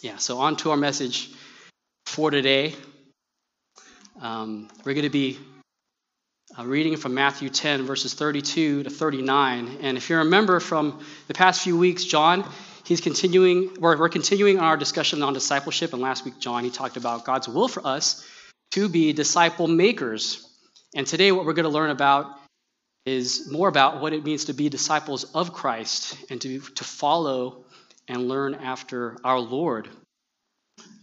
Yeah, so on to our message for today. Um, we're going to be uh, reading from Matthew 10, verses 32 to 39. And if you remember from the past few weeks, John, he's continuing, we're, we're continuing our discussion on discipleship. And last week, John, he talked about God's will for us to be disciple makers. And today, what we're going to learn about is more about what it means to be disciples of Christ and to, to follow and learn after our Lord.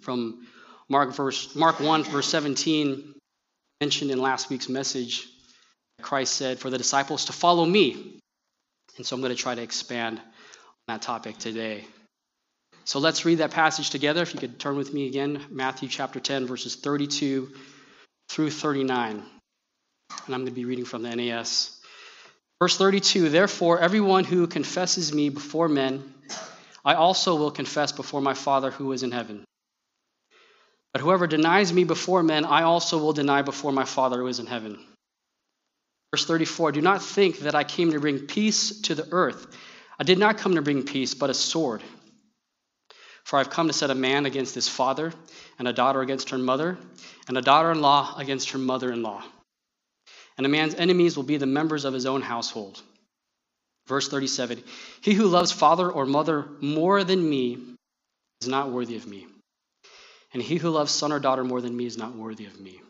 From Mark, verse, Mark 1, verse 17, mentioned in last week's message, Christ said for the disciples to follow me. And so I'm going to try to expand on that topic today. So let's read that passage together. If you could turn with me again, Matthew chapter 10, verses 32 through 39. And I'm going to be reading from the NAS. Verse 32 Therefore, everyone who confesses me before men, I also will confess before my Father who is in heaven. But whoever denies me before men, I also will deny before my Father who is in heaven. Verse 34 Do not think that I came to bring peace to the earth. I did not come to bring peace, but a sword. For I've come to set a man against his father, and a daughter against her mother, and a daughter in law against her mother in law. And a man's enemies will be the members of his own household. Verse 37 He who loves father or mother more than me is not worthy of me. And he who loves son or daughter more than me is not worthy of me.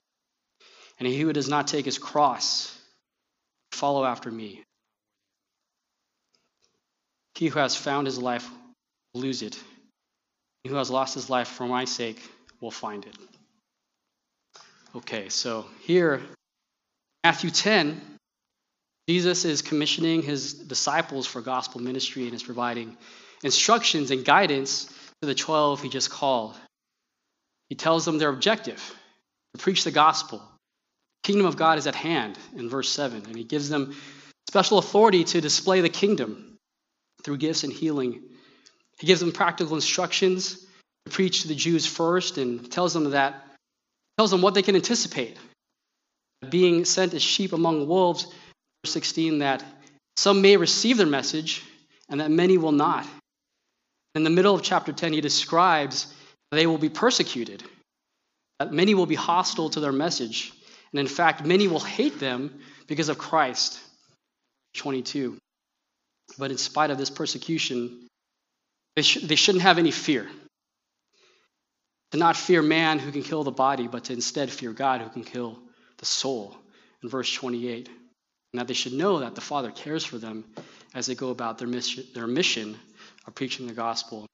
And he who does not take his cross, follow after me. He who has found his life will lose it. He who has lost his life for my sake will find it. Okay, so here, Matthew 10, Jesus is commissioning his disciples for gospel ministry and is providing instructions and guidance to the 12 he just called. He tells them their objective to preach the gospel. The kingdom of God is at hand in verse 7, and he gives them special authority to display the kingdom through gifts and healing. He gives them practical instructions to preach to the Jews first and tells them that tells them what they can anticipate. Being sent as sheep among wolves, 16 that some may receive their message and that many will not. In the middle of chapter 10, he describes they will be persecuted, that many will be hostile to their message, and in fact, many will hate them because of Christ. 22. But in spite of this persecution, they, sh- they shouldn't have any fear. To not fear man who can kill the body, but to instead fear God who can kill the soul. In verse 28. And that they should know that the Father cares for them as they go about their mission, their mission of preaching the gospel.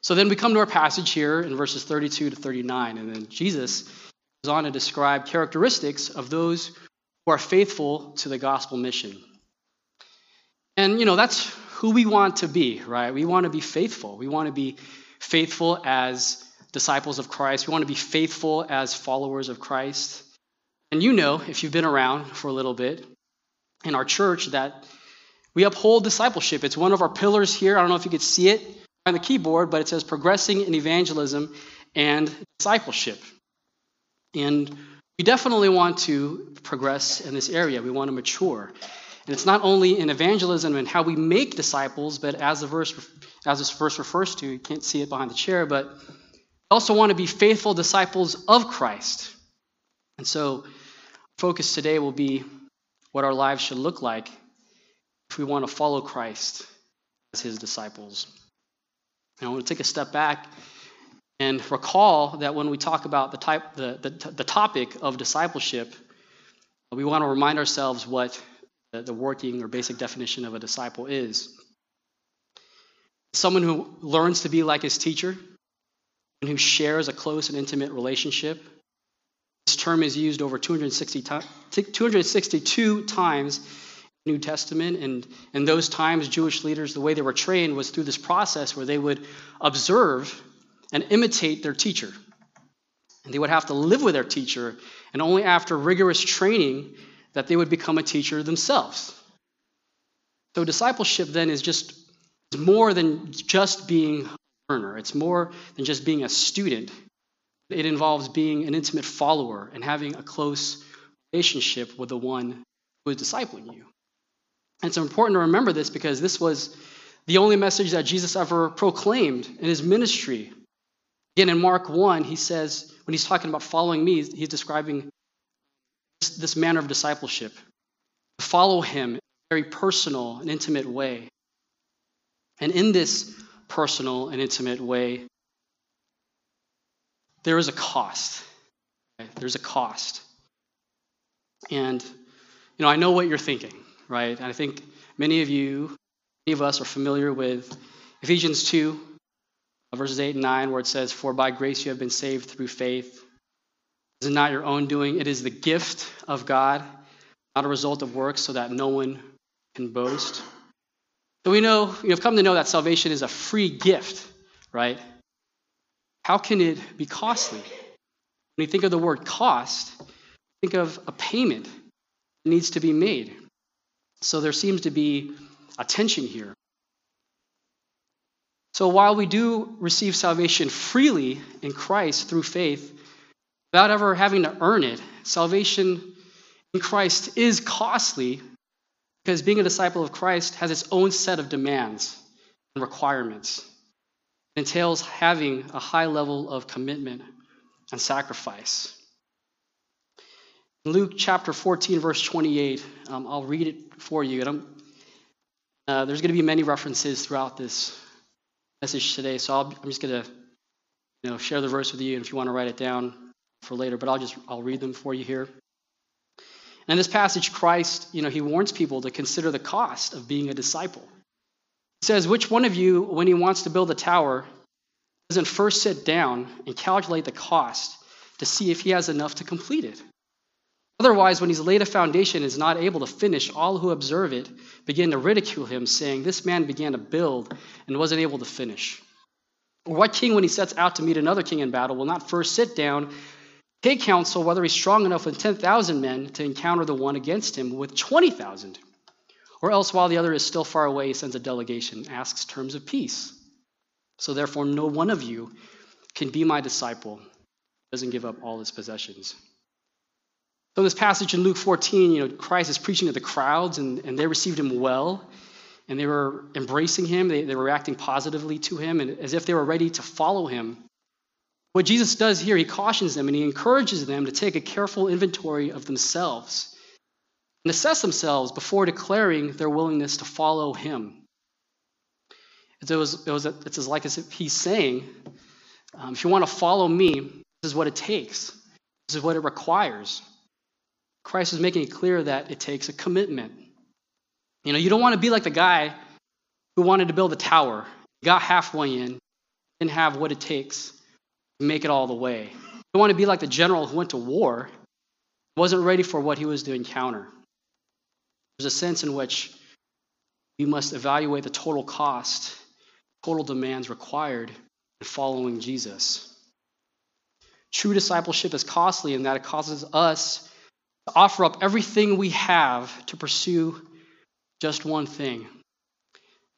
So then we come to our passage here in verses 32 to 39, and then Jesus goes on to describe characteristics of those who are faithful to the gospel mission. And, you know, that's who we want to be, right? We want to be faithful. We want to be faithful as disciples of Christ. We want to be faithful as followers of Christ. And you know, if you've been around for a little bit in our church, that we uphold discipleship. It's one of our pillars here. I don't know if you could see it on the keyboard, but it says progressing in evangelism and discipleship. And we definitely want to progress in this area. We want to mature. And it's not only in evangelism and how we make disciples, but as the verse as this verse refers to, you can't see it behind the chair, but we also want to be faithful disciples of Christ. And so focus today will be what our lives should look like if we want to follow Christ as his disciples. And I want to take a step back and recall that when we talk about the, type, the, the, the topic of discipleship, we want to remind ourselves what the, the working or basic definition of a disciple is. Someone who learns to be like his teacher and who shares a close and intimate relationship this term is used over 260 262 times New Testament. And in those times, Jewish leaders, the way they were trained was through this process where they would observe and imitate their teacher. And they would have to live with their teacher, and only after rigorous training that they would become a teacher themselves. So discipleship then is just more than just being a learner. It's more than just being a student. It involves being an intimate follower and having a close relationship with the one who is discipling you. And it's important to remember this because this was the only message that Jesus ever proclaimed in his ministry. Again, in Mark 1, he says, when he's talking about following me, he's describing this, this manner of discipleship. Follow him in a very personal and intimate way. And in this personal and intimate way, there is a cost. Right? There's a cost. And, you know, I know what you're thinking, right? And I think many of you, many of us are familiar with Ephesians 2, verses 8 and 9, where it says, For by grace you have been saved through faith. This is not your own doing, it is the gift of God, not a result of works, so that no one can boast. So we know, you have come to know that salvation is a free gift, right? How can it be costly? When you think of the word cost, think of a payment that needs to be made. So there seems to be a tension here. So while we do receive salvation freely in Christ through faith, without ever having to earn it, salvation in Christ is costly because being a disciple of Christ has its own set of demands and requirements. It entails having a high level of commitment and sacrifice. Luke chapter 14, verse 28, um, I'll read it for you. And uh, there's going to be many references throughout this message today, so i am just going to you know, share the verse with you, and if you want to write it down for later, but I'll just I'll read them for you here. And in this passage, Christ, you know, he warns people to consider the cost of being a disciple. Says, Which one of you, when he wants to build a tower, doesn't first sit down and calculate the cost to see if he has enough to complete it? Otherwise, when he's laid a foundation and is not able to finish, all who observe it begin to ridicule him, saying, This man began to build and wasn't able to finish. Or what king, when he sets out to meet another king in battle, will not first sit down, take counsel whether he's strong enough with 10,000 men to encounter the one against him with 20,000? Or else, while the other is still far away, sends a delegation, asks terms of peace. So therefore, no one of you can be my disciple, doesn't give up all his possessions. So, in this passage in Luke 14, you know, Christ is preaching to the crowds, and, and they received him well, and they were embracing him, they, they were reacting positively to him, and as if they were ready to follow him. What Jesus does here, he cautions them and he encourages them to take a careful inventory of themselves and assess themselves before declaring their willingness to follow him. It was, it was, it's like as if he's saying, um, if you want to follow me, this is what it takes, this is what it requires. Christ is making it clear that it takes a commitment. You know, you don't want to be like the guy who wanted to build a tower, got halfway in, didn't have what it takes to make it all the way. You don't want to be like the general who went to war, wasn't ready for what he was to encounter. There's a sense in which we must evaluate the total cost, total demands required in following Jesus. True discipleship is costly in that it causes us to offer up everything we have to pursue just one thing.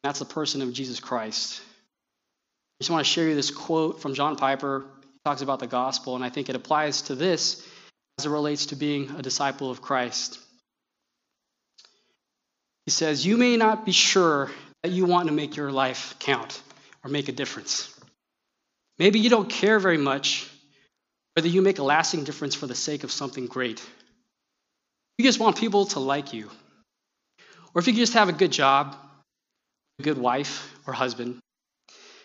That's the person of Jesus Christ. I just want to share you this quote from John Piper. He talks about the gospel, and I think it applies to this as it relates to being a disciple of Christ. He says, You may not be sure that you want to make your life count or make a difference. Maybe you don't care very much whether you make a lasting difference for the sake of something great. You just want people to like you. Or if you just have a good job, a good wife or husband,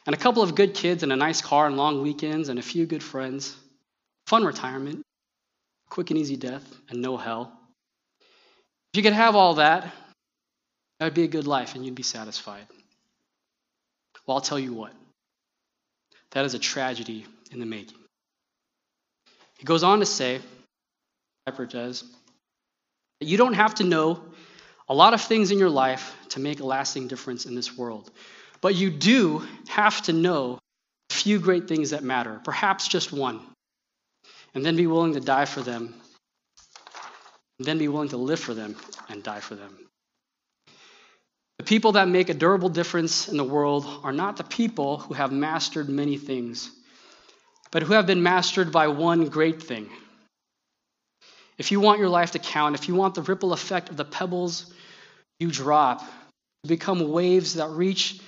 and a couple of good kids and a nice car and long weekends and a few good friends, fun retirement, quick and easy death, and no hell. If you could have all that, that would be a good life and you'd be satisfied. Well, I'll tell you what, that is a tragedy in the making. He goes on to say, Piper does, you don't have to know a lot of things in your life to make a lasting difference in this world. But you do have to know a few great things that matter, perhaps just one, and then be willing to die for them, and then be willing to live for them and die for them. The people that make a durable difference in the world are not the people who have mastered many things, but who have been mastered by one great thing if you want your life to count, if you want the ripple effect of the pebbles you drop to become waves that reach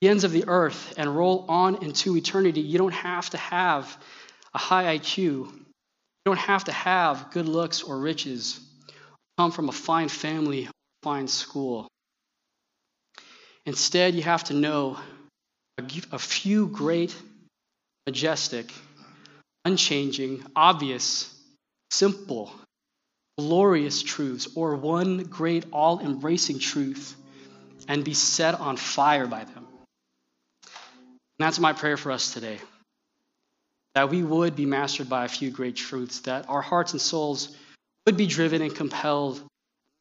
the ends of the earth and roll on into eternity, you don't have to have a high IQ. You don't have to have good looks or riches, come from a fine family, fine school. Instead, you have to know a few great, majestic, unchanging, obvious, simple, glorious truths, or one great, all embracing truth, and be set on fire by them. And that's my prayer for us today that we would be mastered by a few great truths, that our hearts and souls would be driven and compelled,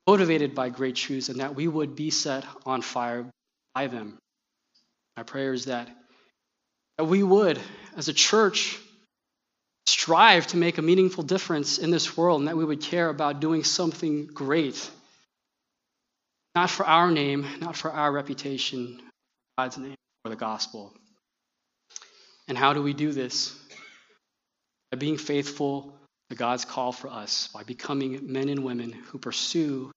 motivated by great truths, and that we would be set on fire by them. My prayer is that, that we would, as a church, strive to make a meaningful difference in this world and that we would care about doing something great. Not for our name, not for our reputation, God's name, for the gospel. And how do we do this? By being faithful to God's call for us, by becoming men and women who pursue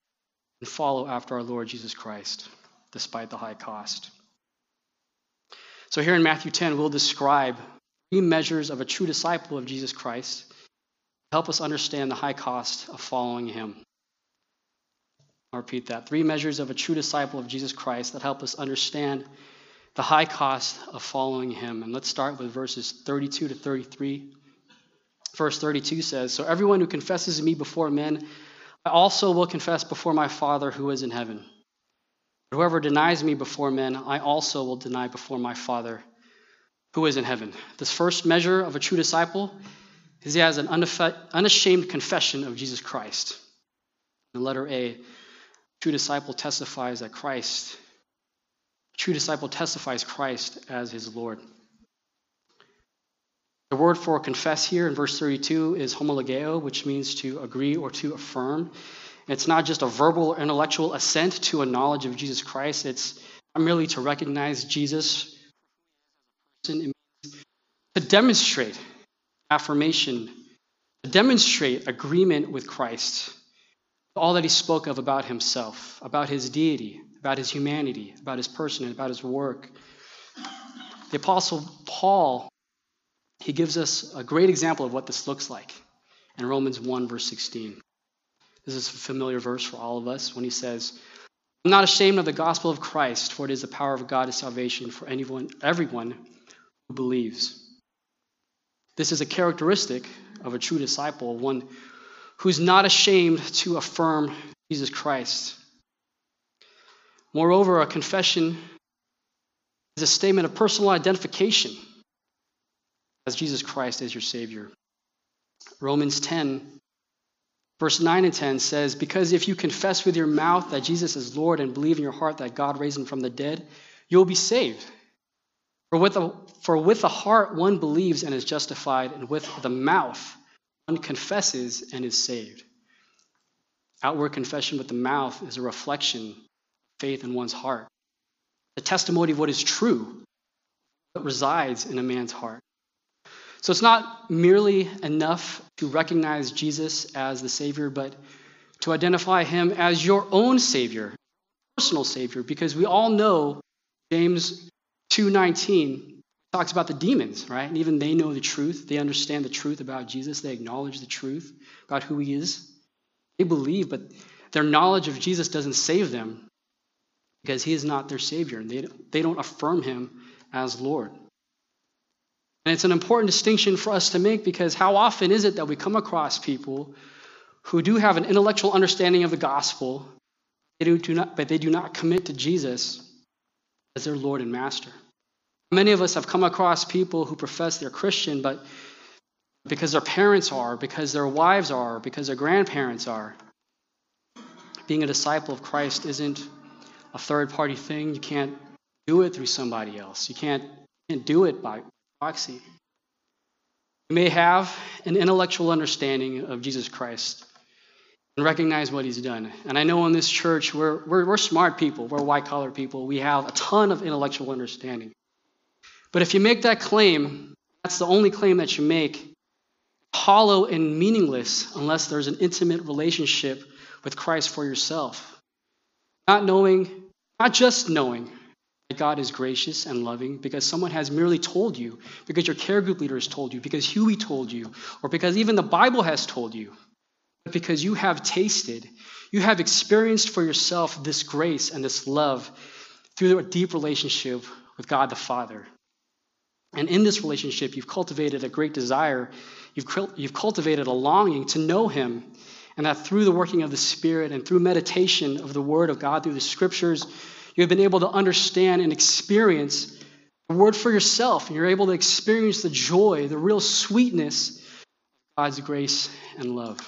and follow after our Lord Jesus Christ, despite the high cost. So, here in Matthew 10, we'll describe three measures of a true disciple of Jesus Christ to help us understand the high cost of following him. I'll repeat that. Three measures of a true disciple of Jesus Christ that help us understand the high cost of following him. And let's start with verses 32 to 33. Verse 32 says So everyone who confesses me before men, I also will confess before my Father who is in heaven. Whoever denies me before men, I also will deny before my Father who is in heaven. This first measure of a true disciple is he has an unashamed confession of Jesus Christ. In letter A, true disciple testifies that Christ, true disciple testifies Christ as his Lord. The word for confess here in verse 32 is homologeo, which means to agree or to affirm. It's not just a verbal or intellectual assent to a knowledge of Jesus Christ. It's not merely to recognize Jesus to demonstrate affirmation, to demonstrate agreement with Christ, all that he spoke of about himself, about his deity, about his humanity, about his person, and about his work. The Apostle Paul, he gives us a great example of what this looks like in Romans 1, verse 16. This is a familiar verse for all of us when he says, I'm not ashamed of the gospel of Christ, for it is the power of God to salvation for anyone, everyone who believes. This is a characteristic of a true disciple, one who's not ashamed to affirm Jesus Christ. Moreover, a confession is a statement of personal identification as Jesus Christ as your Savior. Romans 10 Verse 9 and 10 says, Because if you confess with your mouth that Jesus is Lord and believe in your heart that God raised him from the dead, you'll be saved. For with, the, for with the heart one believes and is justified, and with the mouth one confesses and is saved. Outward confession with the mouth is a reflection of faith in one's heart, the testimony of what is true, that resides in a man's heart. So it's not merely enough to recognize Jesus as the Savior, but to identify him as your own Savior, personal Savior, because we all know James 2:19 talks about the demons, right? And even they know the truth. They understand the truth about Jesus. They acknowledge the truth about who he is. They believe, but their knowledge of Jesus doesn't save them because he is not their Savior. They, they don't affirm him as Lord. And it's an important distinction for us to make because how often is it that we come across people who do have an intellectual understanding of the gospel, but they do not commit to Jesus as their Lord and Master? Many of us have come across people who profess they're Christian, but because their parents are, because their wives are, because their grandparents are. Being a disciple of Christ isn't a third party thing. You can't do it through somebody else. You can't, you can't do it by You may have an intellectual understanding of Jesus Christ and recognize what he's done. And I know in this church, we're, we're, we're smart people, we're white collar people, we have a ton of intellectual understanding. But if you make that claim, that's the only claim that you make, hollow and meaningless unless there's an intimate relationship with Christ for yourself. Not knowing, not just knowing God is gracious and loving because someone has merely told you, because your care group leader has told you, because Huey told you, or because even the Bible has told you, but because you have tasted, you have experienced for yourself this grace and this love through a deep relationship with God the Father. And in this relationship, you've cultivated a great desire, you've, you've cultivated a longing to know Him, and that through the working of the Spirit and through meditation of the Word of God through the Scriptures, you have been able to understand and experience the Word for yourself, and you're able to experience the joy, the real sweetness of God's grace and love.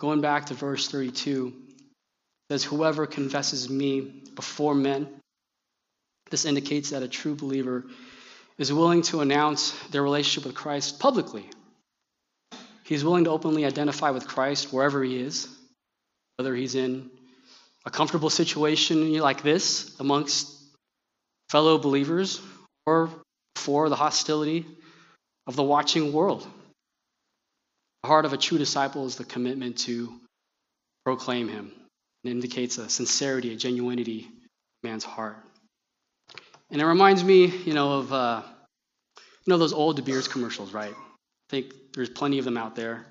Going back to verse 32, says, Whoever confesses me before men, this indicates that a true believer is willing to announce their relationship with Christ publicly. He's willing to openly identify with Christ wherever he is, whether he's in a comfortable situation like this amongst fellow believers or for the hostility of the watching world. The heart of a true disciple is the commitment to proclaim him. It indicates a sincerity, a genuinity man's heart. And it reminds me, you know, of uh, you know those old De Beers commercials, right? I think there's plenty of them out there.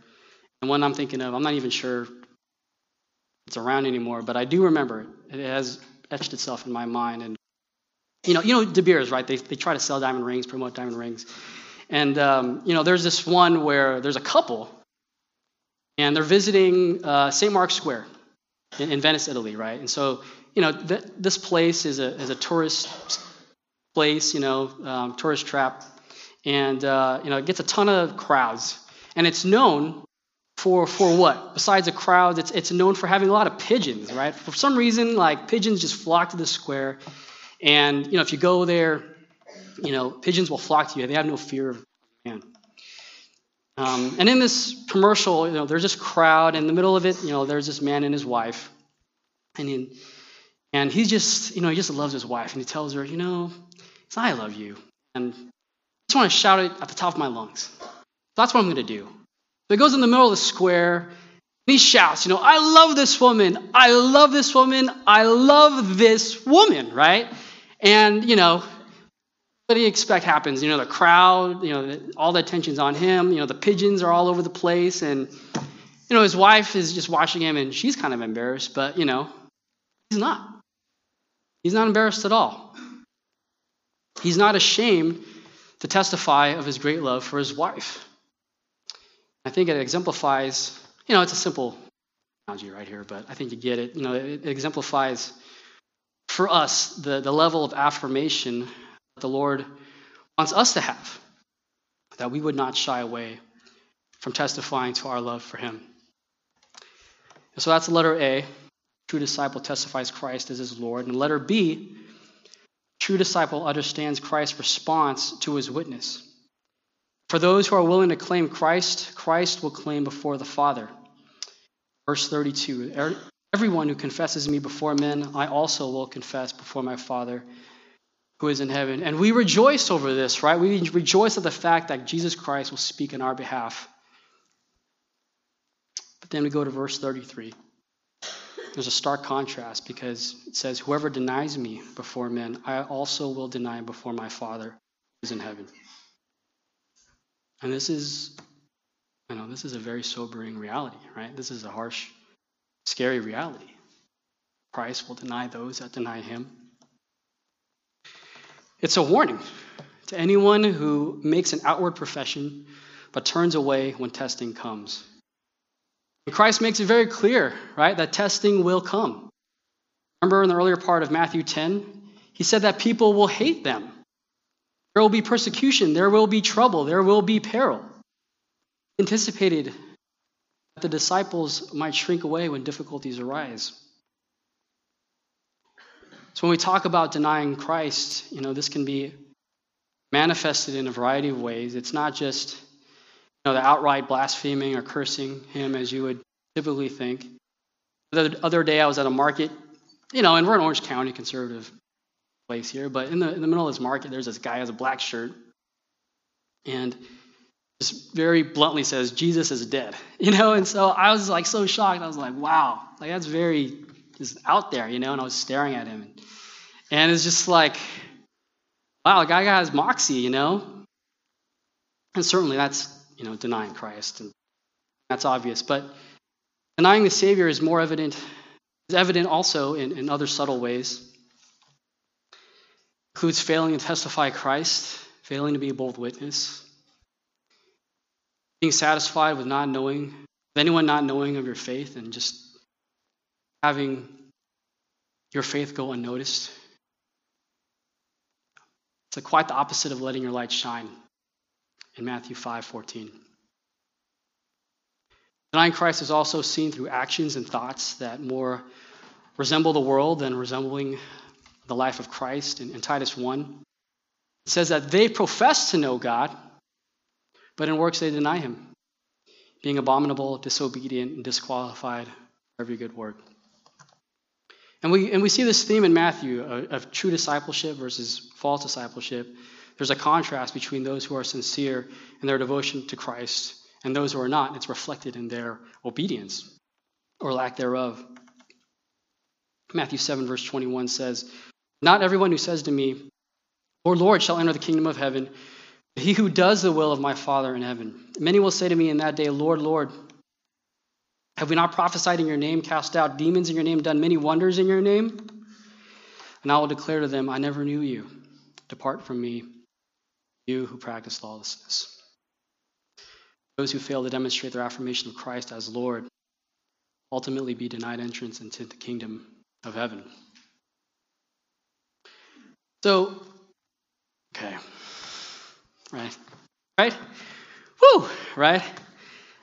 And one I'm thinking of, I'm not even sure it's around anymore, but I do remember it. It has etched itself in my mind. And you know, you know De Beers, right? They they try to sell diamond rings, promote diamond rings. And um, you know, there's this one where there's a couple, and they're visiting uh, St. Mark's Square in, in, Venice, Italy, right? And so, you know, th- this place is a is a tourist place, you know, um, tourist trap, and uh, you know it gets a ton of crowds, and it's known for for what? Besides the crowds, it's it's known for having a lot of pigeons, right? For some reason, like pigeons just flock to the square, and you know if you go there, you know pigeons will flock to you. They have no fear of man. Um, and in this commercial, you know, there's this crowd. In the middle of it, you know, there's this man and his wife, and he, and he just, you know, he just loves his wife, and he tells her, you know, I love you. And I just want to shout it at the top of my lungs. That's what I'm going to do. He goes in the middle of the square and he shouts, you know, I love this woman. I love this woman. I love this woman, right? And, you know, what do you expect happens? You know, the crowd, you know, all the attention's on him. You know, the pigeons are all over the place. And, you know, his wife is just watching him and she's kind of embarrassed, but, you know, he's not. He's not embarrassed at all. He's not ashamed to testify of his great love for his wife. I think it exemplifies, you know, it's a simple analogy right here, but I think you get it. You know, it, exemplifies for us the, the level of affirmation that the Lord wants us to have, that we would not shy away from testifying to our love for him. And so that's letter A. True disciple testifies Christ as his Lord. And letter B, true disciple understands Christ's response to his witness. For those who are willing to claim Christ, Christ will claim before the Father. Verse 32 er, Everyone who confesses me before men, I also will confess before my Father who is in heaven. And we rejoice over this, right? We rejoice at the fact that Jesus Christ will speak in our behalf. But then we go to verse 33 there's a stark contrast because it says, Whoever denies me before men, I also will deny before my Father who is in heaven. And this is, you know, this is a very sobering reality, right? This is a harsh, scary reality. Christ will deny those that deny him. It's a warning to anyone who makes an outward profession but turns away when testing comes. And Christ makes it very clear, right, that testing will come. Remember in the earlier part of Matthew 10, he said that people will hate them. There will be persecution, there will be trouble, there will be peril. Anticipated that the disciples might shrink away when difficulties arise. So when we talk about denying Christ, you know, this can be manifested in a variety of ways. It's not just you know, the outright blaspheming or cursing him as you would typically think. The other day I was at a market, you know, and we're in Orange County, conservative place here, but in the, in the middle of this market, there's this guy has a black shirt and just very bluntly says, Jesus is dead, you know? And so I was like so shocked. I was like, wow, like that's very, just out there, you know, and I was staring at him. And it's just like, wow, the guy has moxie, you know? And certainly that's, you know, denying Christ. And that's obvious. But denying the Savior is more evident, is evident also in, in other subtle ways. Includes failing to testify Christ, failing to be a bold witness, being satisfied with not knowing, with anyone not knowing of your faith, and just having your faith go unnoticed. It's quite the opposite of letting your light shine in Matthew 5 14. Denying Christ is also seen through actions and thoughts that more resemble the world than resembling the life of Christ. In, in Titus 1, it says that they profess to know God, but in works they deny him, being abominable, disobedient, and disqualified for every good work. And we, and we see this theme in Matthew of, of true discipleship versus false discipleship. There's a contrast between those who are sincere in their devotion to Christ and those who are not. It's reflected in their obedience or lack thereof. Matthew 7, verse 21 says, Not everyone who says to me, Lord, Lord, shall enter the kingdom of heaven, but he who does the will of my Father in heaven. Many will say to me in that day, Lord, Lord, have we not prophesied in your name, cast out demons in your name, done many wonders in your name? And I will declare to them, I never knew you. Depart from me, you who practice lawlessness. Those who fail to demonstrate their affirmation of Christ as Lord ultimately be denied entrance into the kingdom of heaven. So, okay, right, right, woo, right.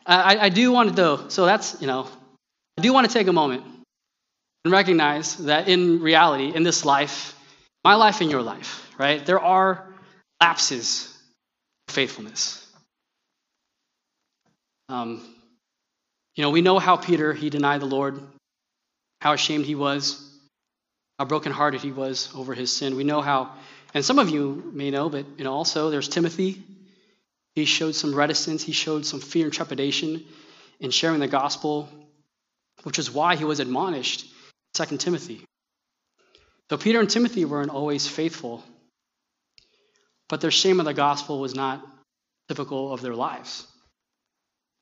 I, I do want to though. So that's you know, I do want to take a moment and recognize that in reality, in this life, my life and your life, right, there are lapses of faithfulness. Um, you know, we know how Peter he denied the Lord, how ashamed he was, how brokenhearted he was over his sin. We know how, and some of you may know, but you know, also there's Timothy. He showed some reticence, he showed some fear and trepidation in sharing the gospel, which is why he was admonished 2 Timothy. So Peter and Timothy weren't always faithful, but their shame of the gospel was not typical of their lives.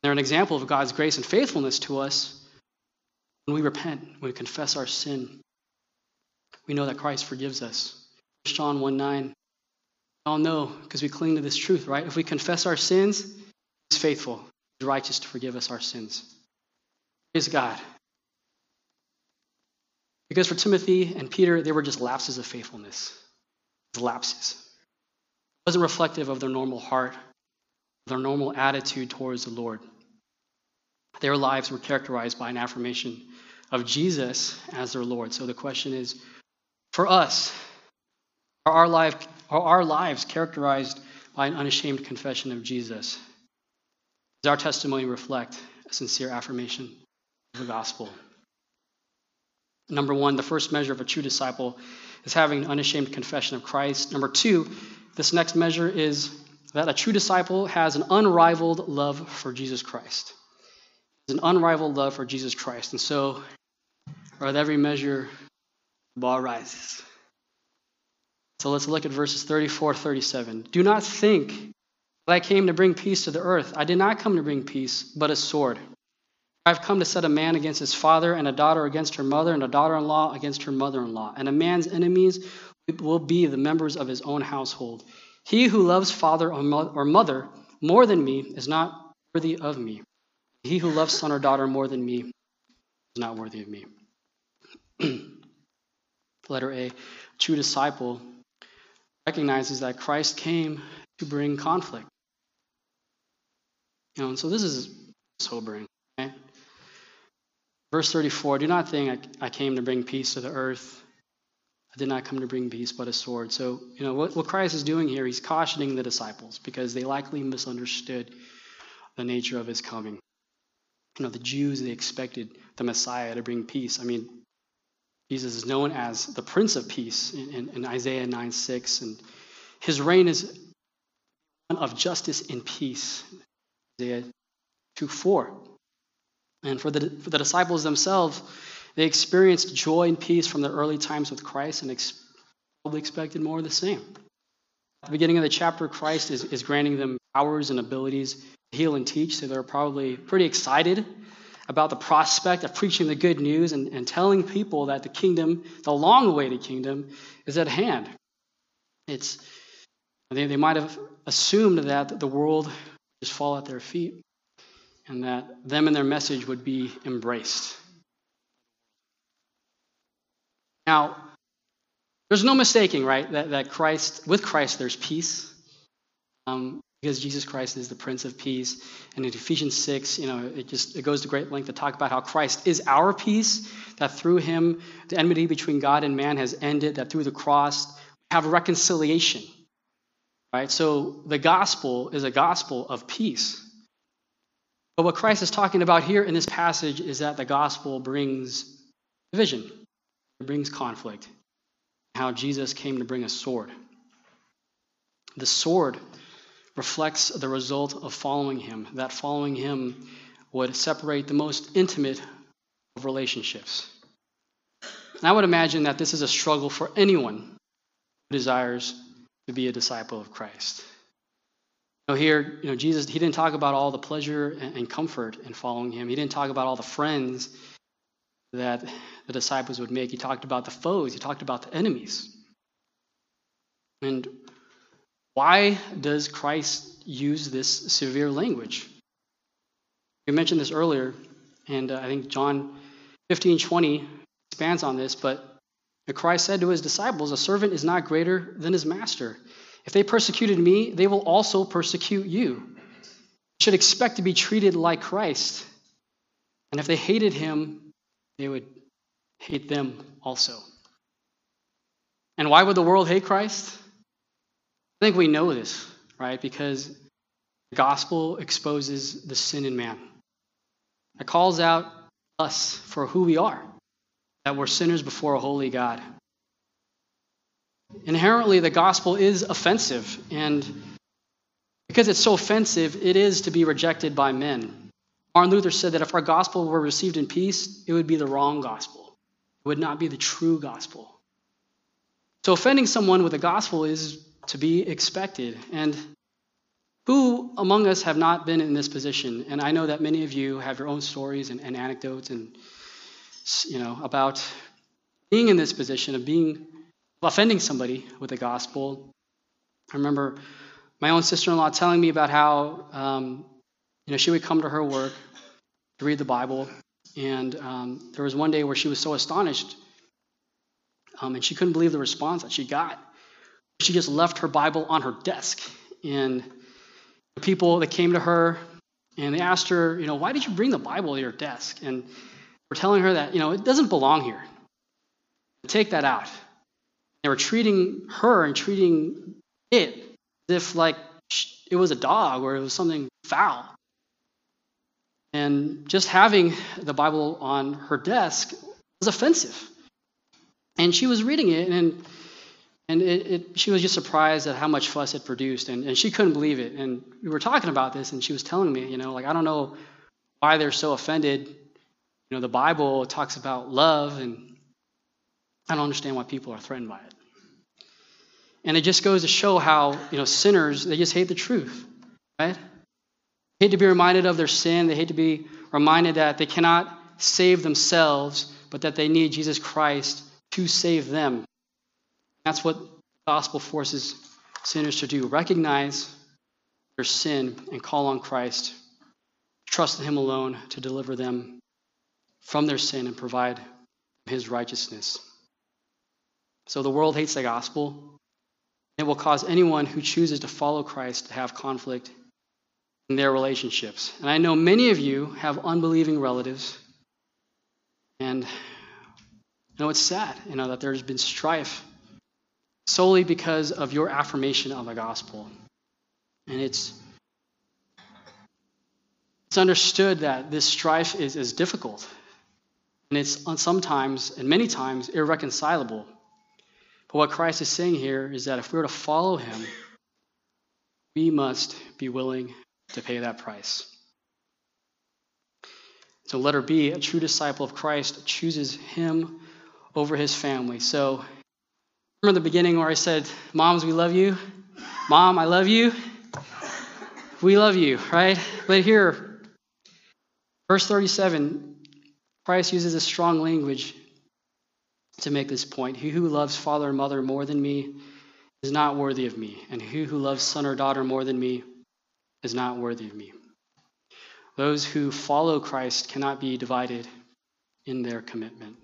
They're an example of God's grace and faithfulness to us when we repent, when we confess our sin. We know that Christ forgives us. 1 John 1 9. all know because we cling to this truth, right? If we confess our sins, He's faithful, He's righteous to forgive us our sins. Praise God. Because for Timothy and Peter, they were just lapses of faithfulness. Lapses. It wasn't reflective of their normal heart, their normal attitude towards the Lord. Their lives were characterized by an affirmation of Jesus as their Lord. So the question is for us, are our, life, are our lives characterized by an unashamed confession of Jesus? Does our testimony reflect a sincere affirmation of the gospel? Number one, the first measure of a true disciple is having an unashamed confession of Christ. Number two, this next measure is that a true disciple has an unrivaled love for Jesus Christ. It's an unrivaled love for Jesus Christ. And so, with every measure, the bar rises. So let's look at verses 34 37. Do not think that I came to bring peace to the earth. I did not come to bring peace, but a sword. I've come to set a man against his father, and a daughter against her mother, and a daughter in law against her mother in law. And a man's enemies will be the members of his own household. He who loves father or mother more than me is not worthy of me. He who loves son or daughter more than me is not worthy of me. Letter A true disciple recognizes that Christ came to bring conflict. You know, and so this is sobering. Right? Verse 34 Do not think I, I came to bring peace to the earth. I did not come to bring peace, but a sword. So, you know, what, what Christ is doing here, he's cautioning the disciples because they likely misunderstood the nature of his coming. You know, the Jews, they expected the Messiah to bring peace. I mean, Jesus is known as the Prince of Peace in, in, in Isaiah 9 6, and his reign is one of justice and peace. Isaiah 2 4. And for the, for the disciples themselves, They experienced joy and peace from their early times with Christ and ex- probably expected more of the same. At the beginning of the chapter, Christ is, is granting them powers and abilities to heal and teach, so they're probably pretty excited about the prospect of preaching the good news and, and telling people that the kingdom, the long awaited kingdom, is at hand. It's, they, they might have assumed that the world just fall at their feet and that them and their message would be embraced. Now, there's no mistaking, right, that, that Christ, with Christ, there's peace. Um, because Jesus Christ is the Prince of Peace. And in Ephesians 6, you know, it just it goes to great length to talk about how Christ is our peace, that through him the enmity between God and man has ended, that through the cross we have reconciliation. Right? So the gospel is a gospel of peace. But what Christ is talking about here in this passage is that the gospel brings division, it brings conflict. How Jesus came to bring a sword. The sword reflects the result of following him, that following him would separate the most intimate of relationships. And I would imagine that this is a struggle for anyone who desires to be a disciple of Christ. Know, here, you know, Jesus, he didn't talk about all the pleasure and comfort in following him. He didn't talk about all the friends that the disciples would make. He talked about the foes. He talked about the enemies. And why does Christ use this severe language? We mentioned this earlier, and uh, I think John 15 20 expands on this, but Christ said to his disciples, A servant is not greater than his master. If they persecuted me, they will also persecute you. You should expect to be treated like Christ. And if they hated him, they would hate them also. And why would the world hate Christ? I think we know this, right? Because the gospel exposes the sin in man. It calls out us for who we are, that we're sinners before a holy God. Inherently, the gospel is offensive, and because it's so offensive, it is to be rejected by men. Martin Luther said that if our gospel were received in peace, it would be the wrong gospel. It would not be the true gospel. So, offending someone with the gospel is to be expected. And who among us have not been in this position? And I know that many of you have your own stories and, and anecdotes and you know about being in this position of being offending somebody with the gospel. I remember my own sister-in-law telling me about how um, you know she would come to her work to read the Bible, and um, there was one day where she was so astonished, um, and she couldn't believe the response that she got. She just left her Bible on her desk, and the people that came to her and they asked her, you know, why did you bring the Bible to your desk? And we're telling her that, you know, it doesn't belong here. Take that out. They were treating her and treating it as if like it was a dog or it was something foul. And just having the Bible on her desk was offensive. And she was reading it, and and it, it, she was just surprised at how much fuss it produced, and, and she couldn't believe it. And we were talking about this, and she was telling me, you know, like, I don't know why they're so offended. You know, the Bible talks about love, and I don't understand why people are threatened by it. And it just goes to show how, you know, sinners, they just hate the truth, right? They hate to be reminded of their sin. They hate to be reminded that they cannot save themselves, but that they need Jesus Christ to save them. That's what the gospel forces sinners to do recognize their sin and call on Christ, trust in Him alone to deliver them from their sin and provide His righteousness. So the world hates the gospel. It will cause anyone who chooses to follow Christ to have conflict in their relationships. And I know many of you have unbelieving relatives. And you know it's sad, you know, that there's been strife solely because of your affirmation of the gospel. And it's it's understood that this strife is, is difficult. And it's sometimes, and many times, irreconcilable. But what Christ is saying here is that if we are to follow him, we must be willing to pay that price. So, letter B, a true disciple of Christ chooses him over his family. So, remember the beginning where I said, Moms, we love you? Mom, I love you. We love you, right? But here, verse 37, Christ uses a strong language to make this point. He who loves father and mother more than me is not worthy of me, and he who loves son or daughter more than me is not worthy of me. Those who follow Christ cannot be divided in their commitment.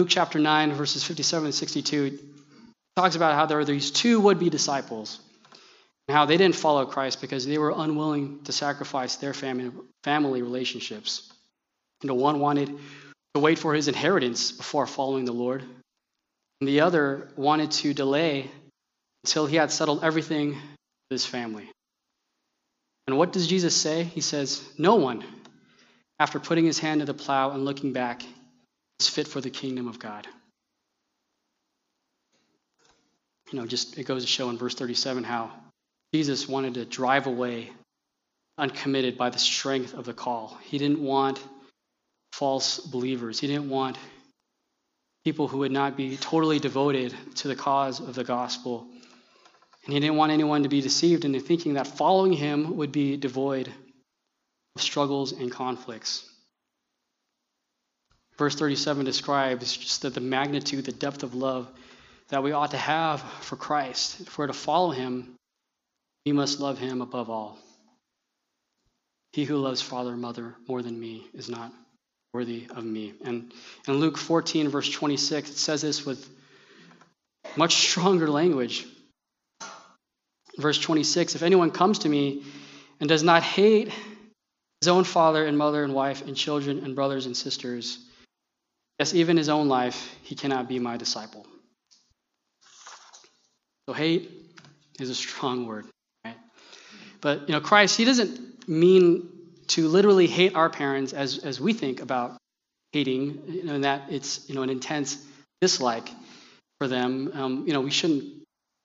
Luke chapter 9, verses 57 and 62 talks about how there are these two would be disciples and how they didn't follow Christ because they were unwilling to sacrifice their family, family relationships. You know, one wanted to wait for his inheritance before following the Lord, and the other wanted to delay until he had settled everything with his family. And what does Jesus say? He says, No one, after putting his hand to the plow and looking back, is fit for the kingdom of God. You know, just it goes to show in verse 37 how Jesus wanted to drive away uncommitted by the strength of the call. He didn't want false believers. He didn't want people who would not be totally devoted to the cause of the gospel. And he didn't want anyone to be deceived into thinking that following him would be devoid of struggles and conflicts. Verse 37 describes just the magnitude, the depth of love that we ought to have for Christ. If we're to follow him, we must love him above all. He who loves father or mother more than me is not worthy of me. And in Luke 14, verse 26, it says this with much stronger language. Verse 26 If anyone comes to me and does not hate his own father and mother and wife and children and brothers and sisters, yes, even his own life, he cannot be my disciple. So hate is a strong word, right? But you know, Christ, he doesn't mean to literally hate our parents as, as we think about hating, you know, and that it's you know an intense dislike for them. Um, you know, we shouldn't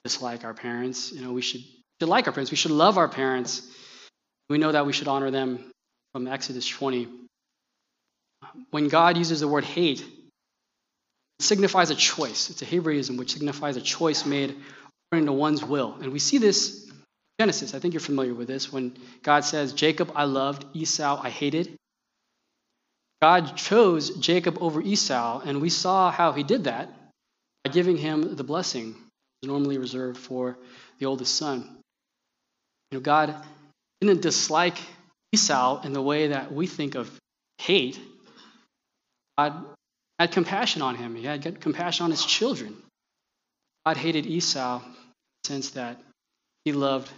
dislike our parents. You know, we should, should like our parents. We should love our parents. We know that we should honor them from Exodus 20. When God uses the word hate, it signifies a choice. It's a Hebraism which signifies a choice made according to one's will. And we see this in Genesis. I think you're familiar with this when God says, Jacob I loved, Esau I hated. God chose Jacob over Esau, and we saw how he did that by giving him the blessing normally reserved for the oldest son. You know, God didn't dislike Esau in the way that we think of hate. God had compassion on him. He had compassion on his children. God hated Esau sense that he loved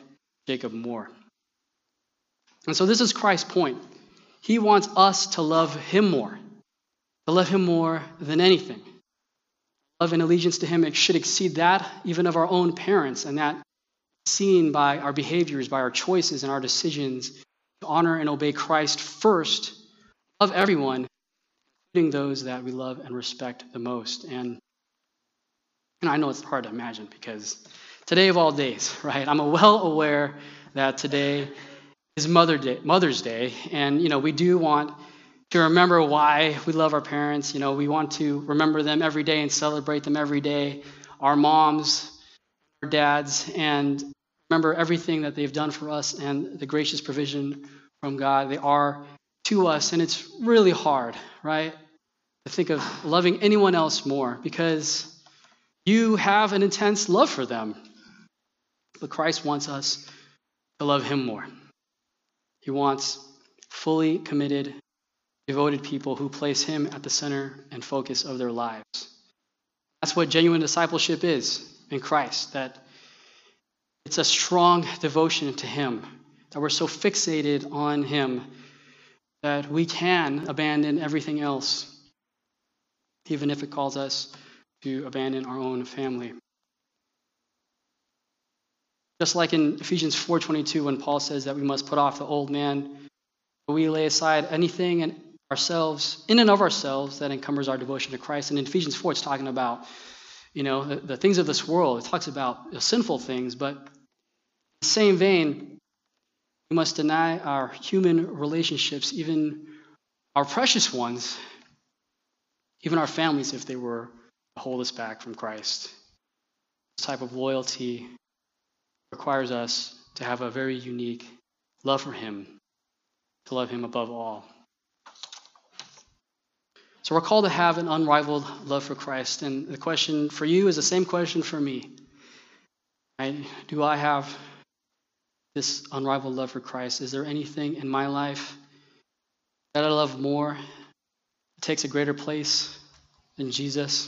Jacob more. And so this is Christ's point. He wants us to love him more, to love him more than anything. Love and allegiance to him it should exceed that even of our own parents, and that seen by our behaviors, by our choices and our decisions to honor and obey Christ first, love everyone, including those that we love and respect the most. And and I know it's hard to imagine because today of all days, right? I'm well aware that today is Mother Day, Mother's Day, and you know we do want to remember why we love our parents. You know, we want to remember them every day and celebrate them every day. Our moms, our dads, and remember everything that they've done for us and the gracious provision from God they are to us. And it's really hard, right, to think of loving anyone else more because you have an intense love for them. But Christ wants us to love him more. He wants fully committed, devoted people who place him at the center and focus of their lives. That's what genuine discipleship is in Christ, that it's a strong devotion to him, that we're so fixated on him that we can abandon everything else, even if it calls us to abandon our own family. Just like in Ephesians 4:22 when Paul says that we must put off the old man, we lay aside anything and ourselves in and of ourselves that encumbers our devotion to Christ. And in Ephesians 4 it's talking about you know the, the things of this world. It talks about sinful things, but in the same vein We must deny our human relationships, even our precious ones, even our families, if they were to hold us back from Christ. This type of loyalty requires us to have a very unique love for Him, to love Him above all. So we're called to have an unrivaled love for Christ. And the question for you is the same question for me. Right? Do I have this unrivaled love for Christ? Is there anything in my life that I love more, that takes a greater place than Jesus?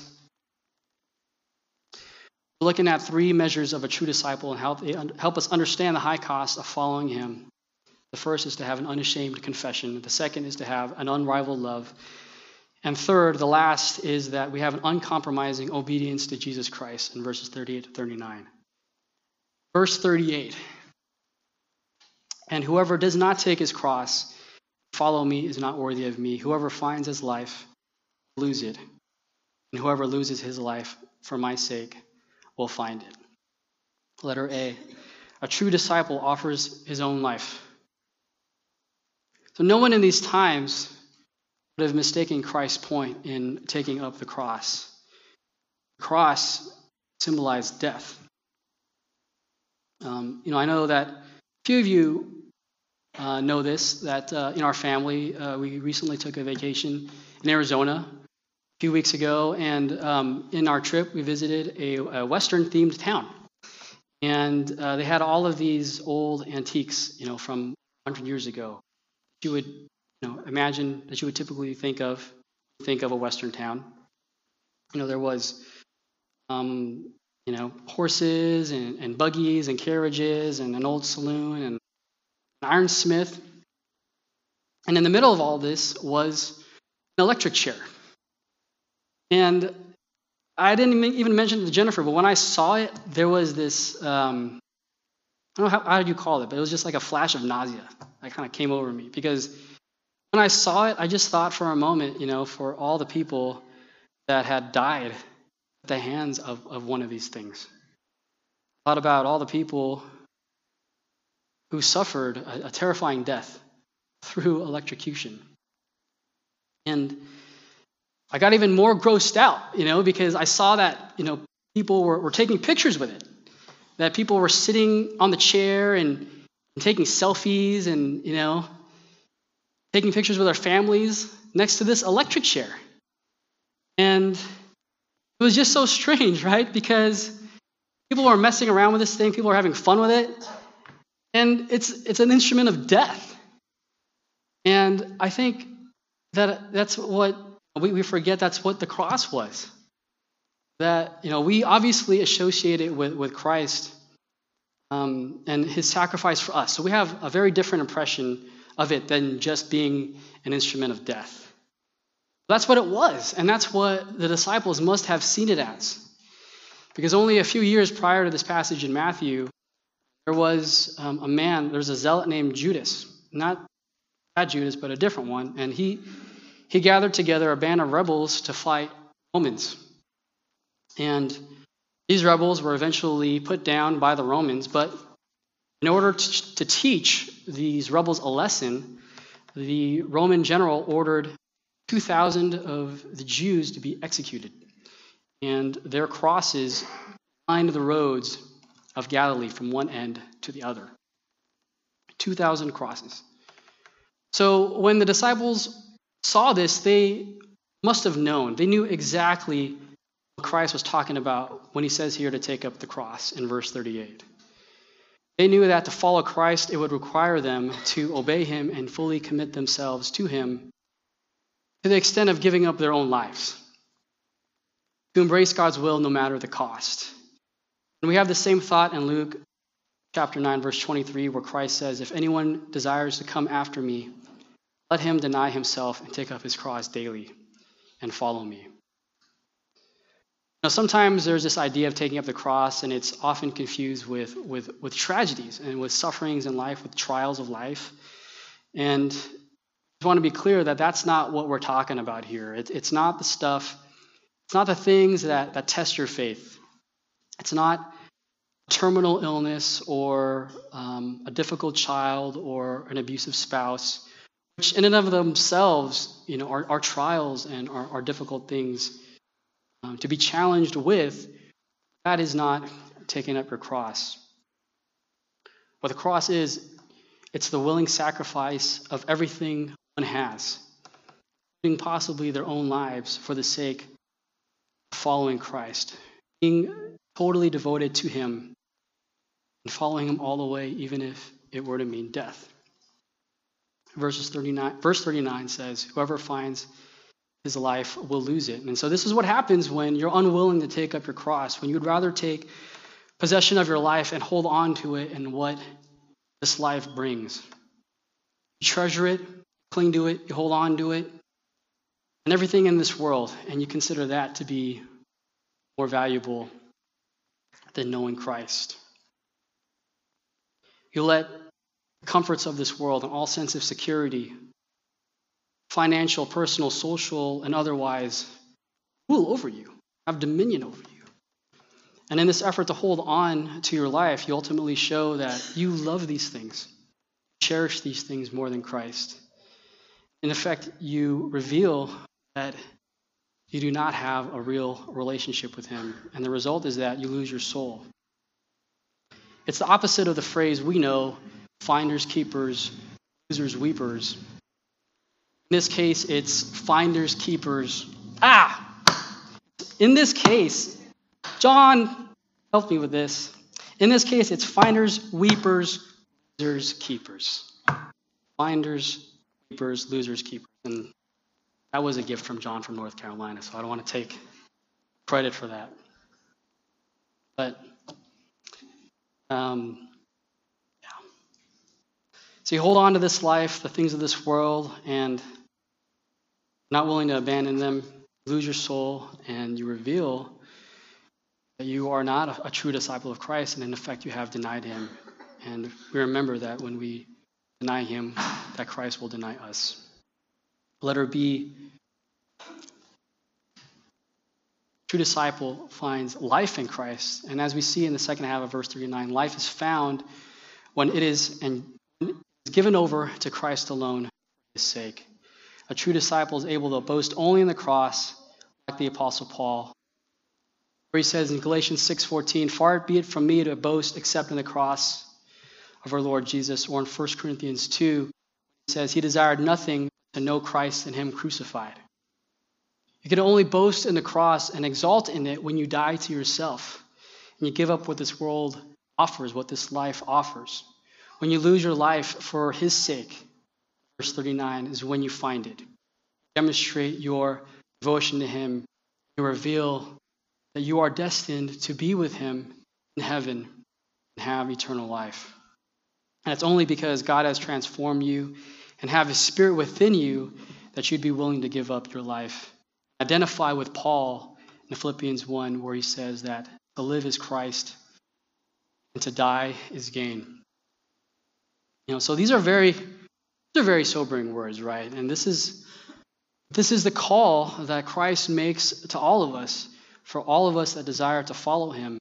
We're looking at three measures of a true disciple and help, help us understand the high cost of following him. The first is to have an unashamed confession. The second is to have an unrivaled love. And third, the last, is that we have an uncompromising obedience to Jesus Christ in verses 38 to 39. Verse 38 And whoever does not take his cross, follow me, is not worthy of me. Whoever finds his life, lose it. And whoever loses his life for my sake will find it. Letter A A true disciple offers his own life. So no one in these times would have mistaken Christ's point in taking up the cross. The cross symbolized death. Um, you know, I know that few of you uh, know this, that uh, in our family, uh, we recently took a vacation in Arizona a few weeks ago, and um, in our trip, we visited a, a Western-themed town. And uh, they had all of these old antiques, you know, from 100 years ago. You would you know, imagine that you would typically think of think of a Western town. You know, there was, um, you know, horses and, and buggies and carriages and an old saloon and an ironsmith. And in the middle of all this was an electric chair. And I didn't even mention it to Jennifer, but when I saw it, there was this um, I don't know how, how you call it, but it was just like a flash of nausea that kind of came over me because when I saw it, I just thought for a moment, you know, for all the people that had died at the hands of, of one of these things. I thought about all the people who suffered a, a terrifying death through electrocution. And I got even more grossed out, you know, because I saw that, you know, people were, were taking pictures with it. That people were sitting on the chair and, and taking selfies and, you know, taking pictures with our families next to this electric chair. And it was just so strange, right? Because people were messing around with this thing, people were having fun with it. And it's, it's an instrument of death. And I think that that's what we, we forget that's what the cross was. That, you know, we obviously associate it with, with Christ um, and his sacrifice for us. So we have a very different impression of it than just being an instrument of death. That's what it was, and that's what the disciples must have seen it as. Because only a few years prior to this passage in Matthew, there was um, a man, there was a zealot named Judas. Not that Judas, but a different one. And he, he gathered together a band of rebels to fight Romans. And these rebels were eventually put down by the Romans, but in order to, to teach these rebels a lesson, the Roman general ordered 2,000 of the Jews to be executed, and their crosses lined the roads of Galilee from one end to the other. 2,000 crosses. So when the disciples saw this, they must have known. They knew exactly what Christ was talking about when he says here to take up the cross in verse 38. They knew that to follow Christ, it would require them to obey him and fully commit themselves to him to the extent of giving up their own lives, to embrace God's will no matter the cost. And we have the same thought in Luke chapter 9, verse 23, where Christ says, If anyone desires to come after me, let him deny himself and take up his cross daily and follow me. Now, sometimes there's this idea of taking up the cross, and it's often confused with, with, with tragedies and with sufferings in life, with trials of life. And I want to be clear that that's not what we're talking about here. It, it's not the stuff, it's not the things that, that test your faith. It's not terminal illness or um, a difficult child or an abusive spouse, which in and of themselves, you know, are, are trials and are, are difficult things um, to be challenged with, that is not taking up your cross. What the cross is, it's the willing sacrifice of everything one has, including possibly their own lives for the sake of following Christ, being totally devoted to Him and following Him all the way, even if it were to mean death. Verses 39, verse 39 says, Whoever finds his life will lose it. And so this is what happens when you're unwilling to take up your cross, when you'd rather take possession of your life and hold on to it and what this life brings. You treasure it, cling to it, you hold on to it, and everything in this world, and you consider that to be more valuable than knowing Christ. You let the comforts of this world and all sense of security financial, personal, social, and otherwise, rule over you, have dominion over you. And in this effort to hold on to your life, you ultimately show that you love these things, cherish these things more than Christ. In effect, you reveal that you do not have a real relationship with Him. And the result is that you lose your soul. It's the opposite of the phrase we know finders, keepers, losers, weepers. In this case, it's finders, keepers. Ah! In this case, John help me with this. In this case, it's finders, weepers, losers, keepers. Finders, weepers, losers, keepers. And that was a gift from John from North Carolina, so I don't want to take credit for that. But, um, yeah. So you hold on to this life, the things of this world, and not willing to abandon them, lose your soul, and you reveal that you are not a, a true disciple of Christ, and in effect, you have denied him. And we remember that when we deny him, that Christ will deny us. Letter B true disciple finds life in Christ. And as we see in the second half of verse 39, life is found when it is and is given over to Christ alone for his sake. A true disciple is able to boast only in the cross, like the Apostle Paul, where he says in Galatians 6:14, "Far be it from me to boast except in the cross of our Lord Jesus." Or in 1 Corinthians 2, he says, "He desired nothing to know Christ and Him crucified." You can only boast in the cross and exalt in it when you die to yourself and you give up what this world offers, what this life offers. When you lose your life for His sake verse 39 is when you find it. Demonstrate your devotion to Him. You reveal that you are destined to be with Him in heaven and have eternal life. And it's only because God has transformed you and have His Spirit within you that you'd be willing to give up your life. Identify with Paul in Philippians 1, where he says that to live is Christ and to die is gain. You know, so these are very these are very sobering words, right? And this is this is the call that Christ makes to all of us, for all of us that desire to follow him.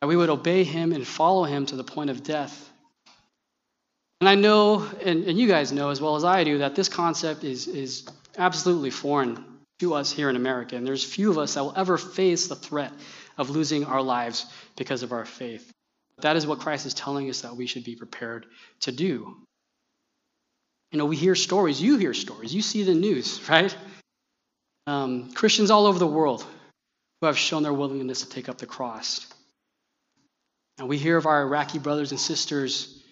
That we would obey him and follow him to the point of death. And I know, and, and you guys know as well as I do, that this concept is, is absolutely foreign to us here in America. And there's few of us that will ever face the threat of losing our lives because of our faith. That is what Christ is telling us that we should be prepared to do. You know, we hear stories, you hear stories, you see the news, right? Um, Christians all over the world who have shown their willingness to take up the cross. And we hear of our Iraqi brothers and sisters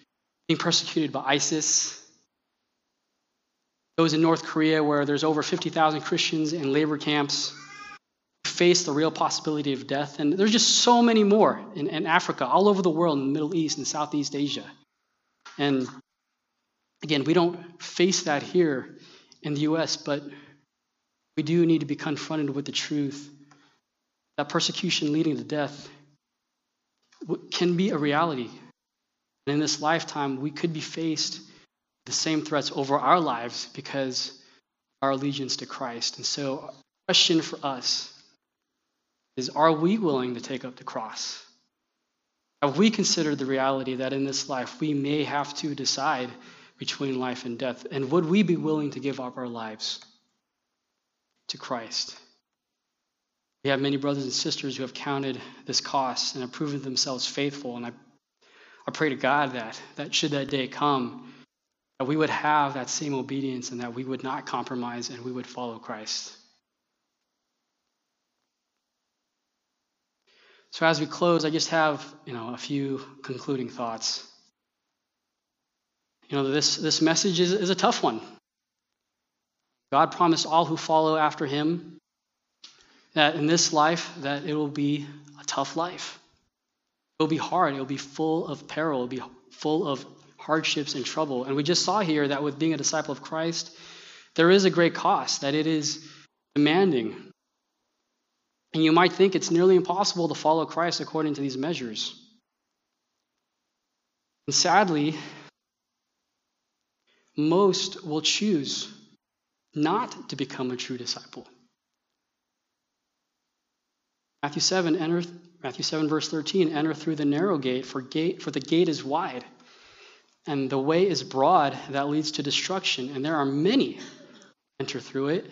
being persecuted by ISIS. Those in North Korea, where there's over 50,000 Christians in labor camps, face the real possibility of death. And there's just so many more in, in Africa, all over the world, in the Middle East and Southeast Asia. And Again, we don't face that here in the U.S., but we do need to be confronted with the truth that persecution leading to death can be a reality. And in this lifetime, we could be faced the same threats over our lives because our allegiance to Christ. And so, question for us is are we willing to take up the cross? Have we considered the reality that in this life we may have to decide between life and death? And would we be willing to give up our lives to Christ? We have many brothers and sisters who have counted this cost and have proven themselves faithful. And I, I pray to God that, that should that day come, that we would have that same obedience and that we would not compromise and we would follow Christ. So as we close, I just have, you know, a few concluding thoughts. You know, this, this message is, is a tough one. God promised all who follow after him that in this life that it will be a tough life. It will be hard. It will be full of peril. It will be full of hardships and trouble. And we just saw here that with being a disciple of Christ, there is a great cost, that it is demanding. And you might think it's nearly impossible to follow Christ according to these measures. And sadly, most will choose not to become a true disciple. Matthew 7, enter, Matthew 7, verse 13, enter through the narrow gate, for gate, for the gate is wide, and the way is broad that leads to destruction, and there are many enter through it.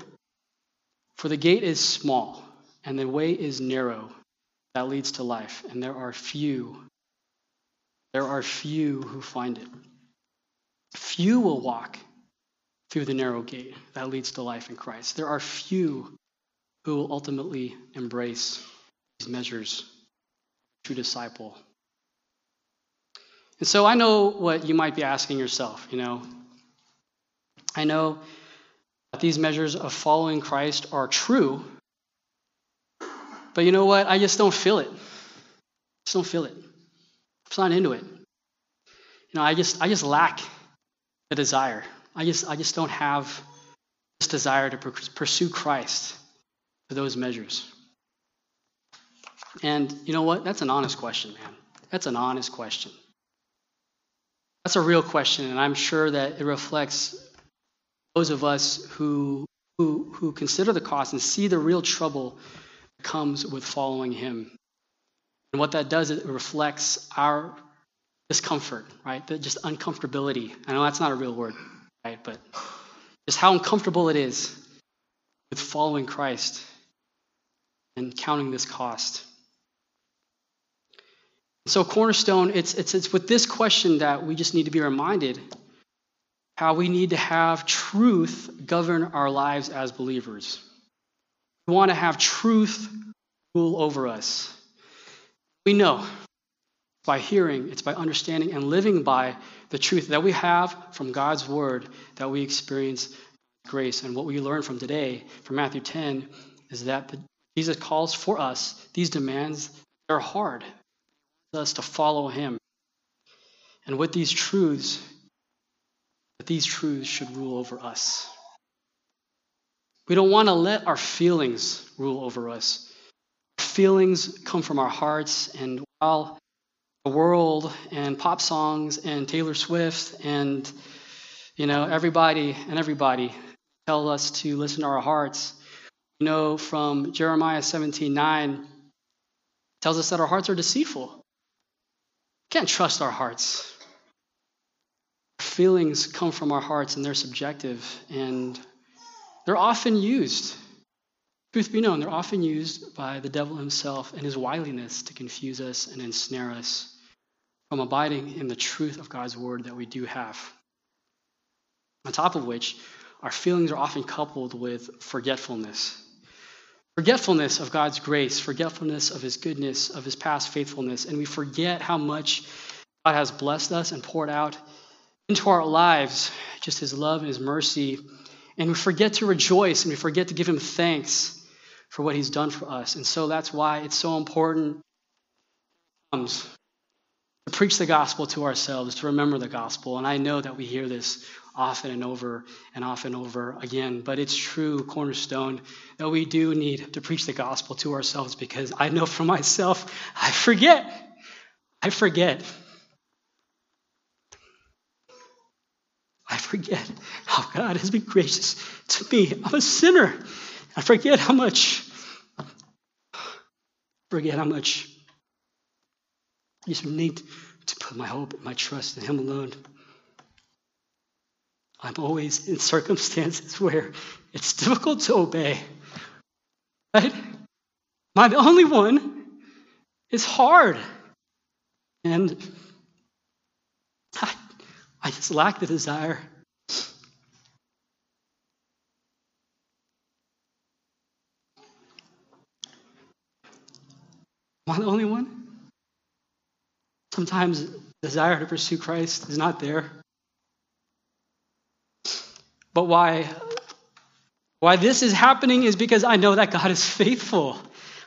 For the gate is small, and the way is narrow that leads to life, and there are few. There are few who find it. Few will walk through the narrow gate that leads to life in Christ. There are few who will ultimately embrace these measures true disciple. And so I know what you might be asking yourself, you know. I know that these measures of following Christ are true, but you know what? I just don't feel it. I just don't feel it. I'm just not into it. You know, I just I just lack the desire. I just I just don't have this desire to pursue Christ for those measures. And you know what? That's an honest question, man. That's an honest question. That's a real question, and I'm sure that it reflects those of us who, who, who consider the cost and see the real trouble that comes with following Him. And what that does, it reflects our discomfort, right? The, just uncomfortability. I know that's not a real word, right? But just how uncomfortable it is with following Christ and counting this cost. So, Cornerstone, it's, it's, it's with this question that we just need to be reminded how we need to have truth govern our lives as believers. We want to have truth rule over us. We know by hearing, it's by understanding and living by the truth that we have from God's word that we experience grace. And what we learn from today, from Matthew 10, is that Jesus calls for us these demands, they're hard us to follow him. And with these truths, that these truths should rule over us. We don't want to let our feelings rule over us. Feelings come from our hearts, and while the world and pop songs and Taylor Swift and you know everybody and everybody tell us to listen to our hearts, you know from Jeremiah 17:9 tells us that our hearts are deceitful can't trust our hearts. Feelings come from our hearts and they're subjective and they're often used. Truth be known, they're often used by the devil himself and his wiliness to confuse us and ensnare us from abiding in the truth of God's word that we do have. On top of which, our feelings are often coupled with forgetfulness. Forgetfulness of God's grace, forgetfulness of his goodness, of his past faithfulness, and we forget how much God has blessed us and poured out into our lives, just his love and his mercy. And we forget to rejoice and we forget to give him thanks for what he's done for us. And so that's why it's so important to preach the gospel to ourselves, to remember the gospel. And I know that we hear this often and over and often over again. But it's true, Cornerstone, that we do need to preach the gospel to ourselves because I know for myself, I forget. I forget. I forget how God has been gracious to me. I'm a sinner. I forget how much, forget how much I just need to put my hope, my trust in Him alone. I'm always in circumstances where it's difficult to obey. Right? The only one? It's hard. And I, I just lack the desire. Am I the only one? Sometimes desire to pursue Christ is not there. But why why this is happening is because I know that God is faithful.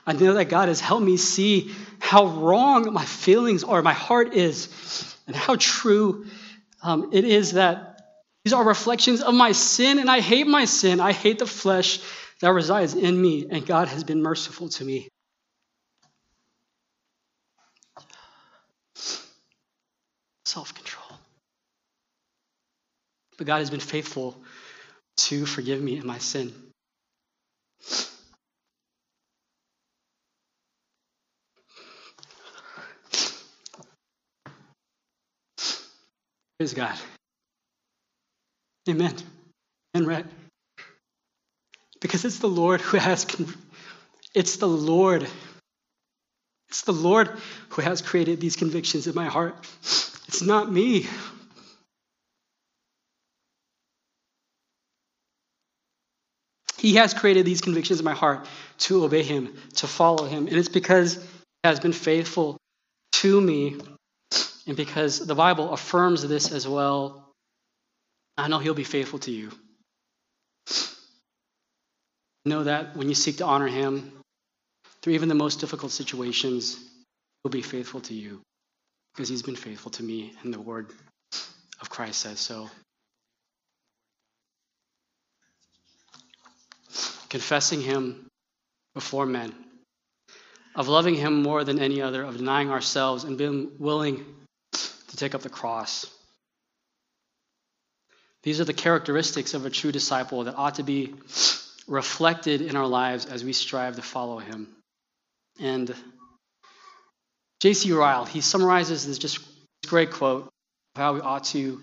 I know that God has helped me see how wrong my feelings are, my heart is, and how true um, it is that these are reflections of my sin, and I hate my sin. I hate the flesh that resides in me, and God has been merciful to me. Self control. But God has been faithful to forgive me in my sin. Praise God. Amen. And right. Because it's the Lord who has, it's the Lord, it's the Lord who has created these convictions in my heart. It's not me. He has created these convictions in my heart to obey Him, to follow Him. And it's because He has been faithful to me, and because the Bible affirms this as well. I know He'll be faithful to you. Know that when you seek to honor Him, through even the most difficult situations, He'll be faithful to you because He's been faithful to me, and the Word of Christ says so. Confessing Him before men, of loving Him more than any other, of denying ourselves and being willing to take up the cross. These are the characteristics of a true disciple that ought to be reflected in our lives as we strive to follow Him. And J.C. Ryle, he summarizes this just great quote of how we ought to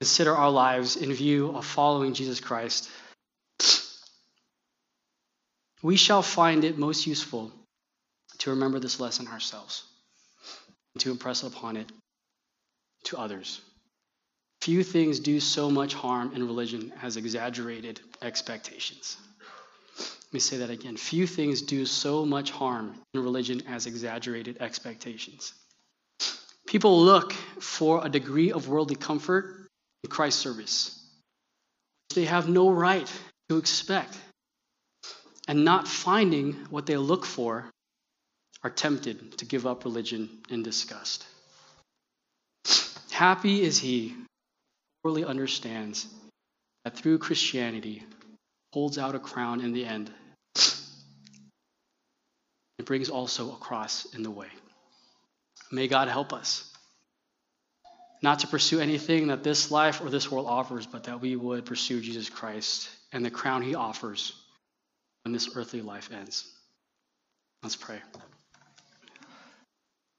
consider our lives in view of following Jesus Christ we shall find it most useful to remember this lesson ourselves and to impress upon it to others. Few things do so much harm in religion as exaggerated expectations. Let me say that again. Few things do so much harm in religion as exaggerated expectations. People look for a degree of worldly comfort in Christ's service, which they have no right to expect and not finding what they look for are tempted to give up religion in disgust. Happy is he who fully understands that through Christianity holds out a crown in the end. It brings also a cross in the way. May God help us not to pursue anything that this life or this world offers, but that we would pursue Jesus Christ and the crown he offers when this earthly life ends. Let's pray.